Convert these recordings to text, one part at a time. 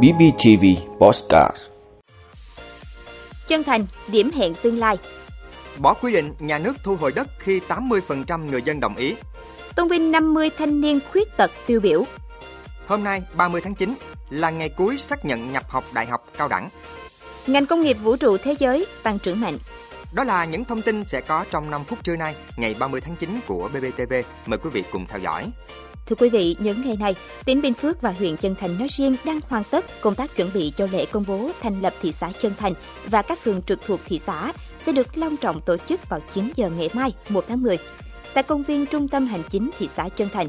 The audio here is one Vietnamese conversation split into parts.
BBTV Postcard Chân thành, điểm hẹn tương lai. Bỏ quy định nhà nước thu hồi đất khi 80% người dân đồng ý. Tôn vinh 50 thanh niên khuyết tật tiêu biểu. Hôm nay 30 tháng 9 là ngày cuối xác nhận nhập học đại học cao đẳng. Ngành công nghiệp vũ trụ thế giới tăng trưởng mạnh. Đó là những thông tin sẽ có trong 5 phút trưa nay, ngày 30 tháng 9 của BBTV. Mời quý vị cùng theo dõi. Thưa quý vị, những ngày này, tỉnh Bình Phước và huyện Chân Thành nói riêng đang hoàn tất công tác chuẩn bị cho lễ công bố thành lập thị xã Chân Thành và các phường trực thuộc thị xã sẽ được long trọng tổ chức vào 9 giờ ngày mai, 1 tháng 10, tại công viên trung tâm hành chính thị xã Chân Thành.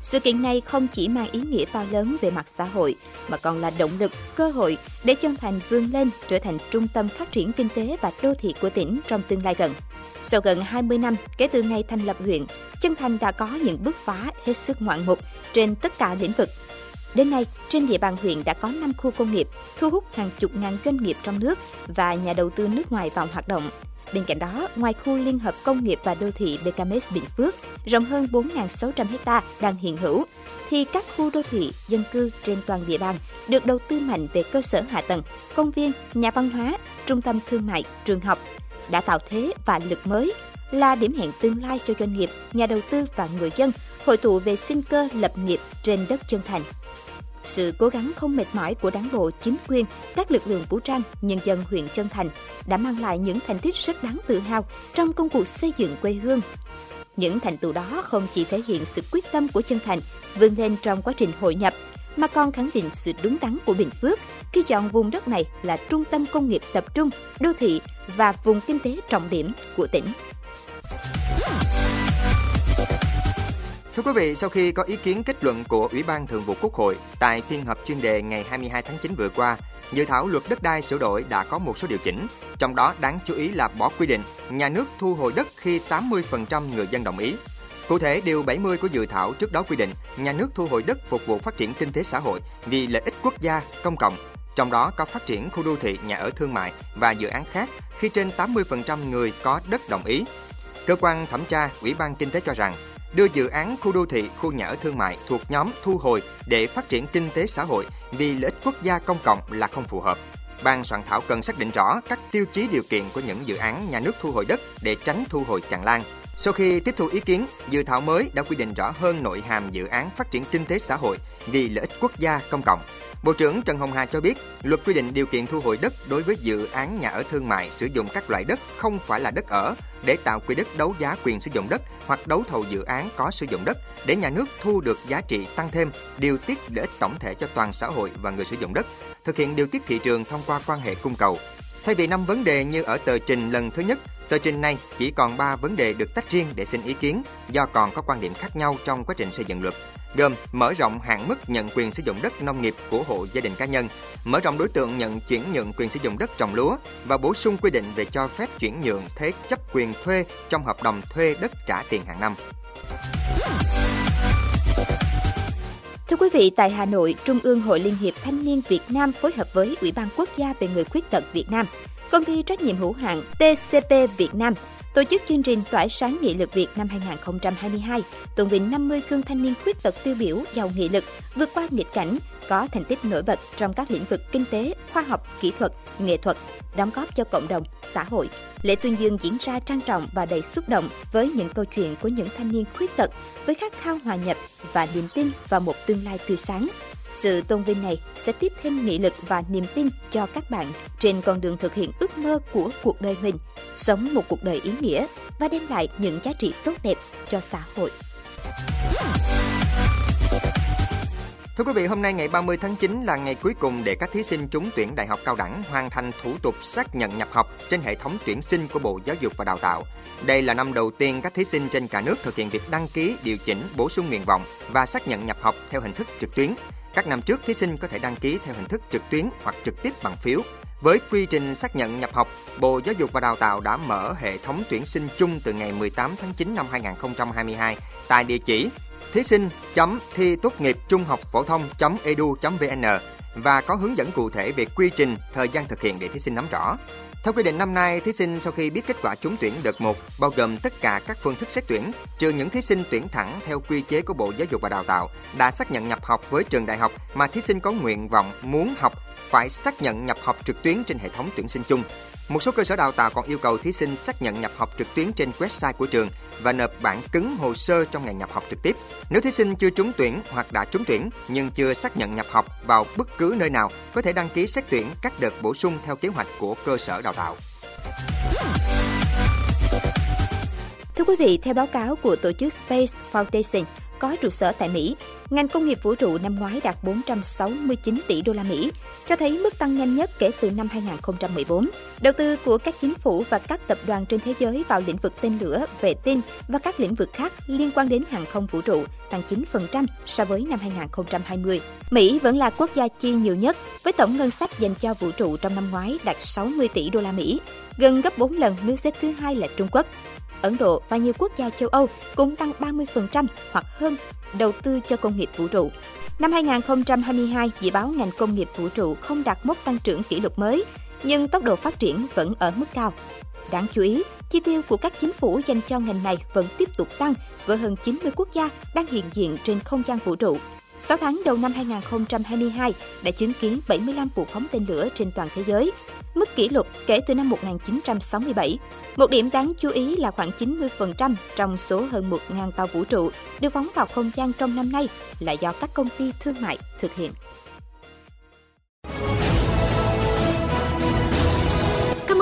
Sự kiện này không chỉ mang ý nghĩa to lớn về mặt xã hội, mà còn là động lực, cơ hội để Chân Thành vươn lên trở thành trung tâm phát triển kinh tế và đô thị của tỉnh trong tương lai gần. Sau gần 20 năm kể từ ngày thành lập huyện, Chân Thành đã có những bước phá hết sức ngoạn mục trên tất cả lĩnh vực. Đến nay, trên địa bàn huyện đã có 5 khu công nghiệp, thu hút hàng chục ngàn doanh nghiệp trong nước và nhà đầu tư nước ngoài vào hoạt động. Bên cạnh đó, ngoài khu liên hợp công nghiệp và đô thị BKMS Bình Phước, rộng hơn 4.600 ha đang hiện hữu, thì các khu đô thị, dân cư trên toàn địa bàn được đầu tư mạnh về cơ sở hạ tầng, công viên, nhà văn hóa, trung tâm thương mại, trường học, đã tạo thế và lực mới là điểm hẹn tương lai cho doanh nghiệp, nhà đầu tư và người dân hội tụ về sinh cơ lập nghiệp trên đất chân thành. Sự cố gắng không mệt mỏi của đảng bộ, chính quyền, các lực lượng vũ trang, nhân dân huyện Chân Thành đã mang lại những thành tích rất đáng tự hào trong công cuộc xây dựng quê hương. Những thành tựu đó không chỉ thể hiện sự quyết tâm của Chân Thành vươn lên trong quá trình hội nhập, mà còn khẳng định sự đúng đắn của Bình Phước khi chọn vùng đất này là trung tâm công nghiệp tập trung, đô thị và vùng kinh tế trọng điểm của tỉnh. Thưa quý vị, sau khi có ý kiến kết luận của Ủy ban Thường vụ Quốc hội tại phiên họp chuyên đề ngày 22 tháng 9 vừa qua, dự thảo luật đất đai sửa đổi đã có một số điều chỉnh, trong đó đáng chú ý là bỏ quy định nhà nước thu hồi đất khi 80% người dân đồng ý. Cụ thể, điều 70 của dự thảo trước đó quy định nhà nước thu hồi đất phục vụ phát triển kinh tế xã hội vì lợi ích quốc gia, công cộng, trong đó có phát triển khu đô thị, nhà ở thương mại và dự án khác khi trên 80% người có đất đồng ý. Cơ quan thẩm tra Ủy ban Kinh tế cho rằng đưa dự án khu đô thị, khu nhà ở thương mại thuộc nhóm thu hồi để phát triển kinh tế xã hội vì lợi ích quốc gia công cộng là không phù hợp. Ban soạn thảo cần xác định rõ các tiêu chí điều kiện của những dự án nhà nước thu hồi đất để tránh thu hồi tràn lan. Sau khi tiếp thu ý kiến, dự thảo mới đã quy định rõ hơn nội hàm dự án phát triển kinh tế xã hội vì lợi ích quốc gia công cộng. Bộ trưởng Trần Hồng Hà cho biết, luật quy định điều kiện thu hồi đất đối với dự án nhà ở thương mại sử dụng các loại đất không phải là đất ở để tạo quỹ đất đấu giá quyền sử dụng đất hoặc đấu thầu dự án có sử dụng đất để nhà nước thu được giá trị tăng thêm, điều tiết lợi ích tổng thể cho toàn xã hội và người sử dụng đất, thực hiện điều tiết thị trường thông qua quan hệ cung cầu. Thay vì năm vấn đề như ở tờ trình lần thứ nhất, tờ trình này chỉ còn 3 vấn đề được tách riêng để xin ý kiến do còn có quan điểm khác nhau trong quá trình xây dựng luật gồm mở rộng hạn mức nhận quyền sử dụng đất nông nghiệp của hộ gia đình cá nhân, mở rộng đối tượng nhận chuyển nhượng quyền sử dụng đất trồng lúa và bổ sung quy định về cho phép chuyển nhượng thế chấp quyền thuê trong hợp đồng thuê đất trả tiền hàng năm. Thưa quý vị, tại Hà Nội, Trung ương Hội Liên hiệp Thanh niên Việt Nam phối hợp với Ủy ban Quốc gia về người khuyết tật Việt Nam, công ty trách nhiệm hữu hạn TCP Việt Nam tổ chức chương trình Tỏa sáng nghị lực Việt năm 2022, tôn vinh 50 gương thanh niên khuyết tật tiêu biểu giàu nghị lực, vượt qua nghịch cảnh, có thành tích nổi bật trong các lĩnh vực kinh tế, khoa học, kỹ thuật, nghệ thuật, đóng góp cho cộng đồng, xã hội. Lễ tuyên dương diễn ra trang trọng và đầy xúc động với những câu chuyện của những thanh niên khuyết tật với khát khao hòa nhập và niềm tin vào một tương lai tươi sáng. Sự tôn vinh này sẽ tiếp thêm nghị lực và niềm tin cho các bạn trên con đường thực hiện ước mơ của cuộc đời mình, sống một cuộc đời ý nghĩa và đem lại những giá trị tốt đẹp cho xã hội. Thưa quý vị, hôm nay ngày 30 tháng 9 là ngày cuối cùng để các thí sinh trúng tuyển đại học cao đẳng hoàn thành thủ tục xác nhận nhập học trên hệ thống tuyển sinh của Bộ Giáo dục và Đào tạo. Đây là năm đầu tiên các thí sinh trên cả nước thực hiện việc đăng ký, điều chỉnh, bổ sung nguyện vọng và xác nhận nhập học theo hình thức trực tuyến. Các năm trước, thí sinh có thể đăng ký theo hình thức trực tuyến hoặc trực tiếp bằng phiếu. Với quy trình xác nhận nhập học, Bộ Giáo dục và Đào tạo đã mở hệ thống tuyển sinh chung từ ngày 18 tháng 9 năm 2022 tại địa chỉ thí sinh .thi tốt nghiệp trung học phổ thông edu vn và có hướng dẫn cụ thể về quy trình, thời gian thực hiện để thí sinh nắm rõ. Theo quy định năm nay, thí sinh sau khi biết kết quả trúng tuyển đợt 1 bao gồm tất cả các phương thức xét tuyển, trừ những thí sinh tuyển thẳng theo quy chế của Bộ Giáo dục và Đào tạo đã xác nhận nhập học với trường đại học mà thí sinh có nguyện vọng muốn học phải xác nhận nhập học trực tuyến trên hệ thống tuyển sinh chung. Một số cơ sở đào tạo còn yêu cầu thí sinh xác nhận nhập học trực tuyến trên website của trường và nộp bản cứng hồ sơ trong ngày nhập học trực tiếp. Nếu thí sinh chưa trúng tuyển hoặc đã trúng tuyển nhưng chưa xác nhận nhập học vào bất cứ nơi nào, có thể đăng ký xét tuyển các đợt bổ sung theo kế hoạch của cơ sở đào tạo. Thưa quý vị, theo báo cáo của tổ chức Space Foundation, có trụ sở tại Mỹ, ngành công nghiệp vũ trụ năm ngoái đạt 469 tỷ đô la Mỹ, cho thấy mức tăng nhanh nhất kể từ năm 2014. Đầu tư của các chính phủ và các tập đoàn trên thế giới vào lĩnh vực tên lửa, vệ tinh và các lĩnh vực khác liên quan đến hàng không vũ trụ tăng 9% so với năm 2020. Mỹ vẫn là quốc gia chi nhiều nhất với tổng ngân sách dành cho vũ trụ trong năm ngoái đạt 60 tỷ đô la Mỹ, gần gấp 4 lần nước xếp thứ hai là Trung Quốc. Ấn Độ và nhiều quốc gia châu Âu cũng tăng 30% hoặc hơn đầu tư cho công nghiệp vũ trụ. Năm 2022, dự báo ngành công nghiệp vũ trụ không đạt mốc tăng trưởng kỷ lục mới, nhưng tốc độ phát triển vẫn ở mức cao. Đáng chú ý, chi tiêu của các chính phủ dành cho ngành này vẫn tiếp tục tăng với hơn 90 quốc gia đang hiện diện trên không gian vũ trụ. 6 tháng đầu năm 2022 đã chứng kiến 75 vụ phóng tên lửa trên toàn thế giới, mức kỷ lục kể từ năm 1967. Một điểm đáng chú ý là khoảng 90% trong số hơn 1.000 tàu vũ trụ được phóng vào không gian trong năm nay là do các công ty thương mại thực hiện.